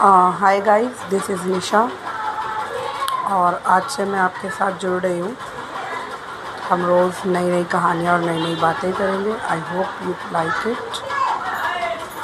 Hi guys this is Nisha और आज से मैं आपके साथ जुड़ रही हूँ। हम रोज़ नई नई कहानियाँ और नई नई बातें करेंगे। I hope you like it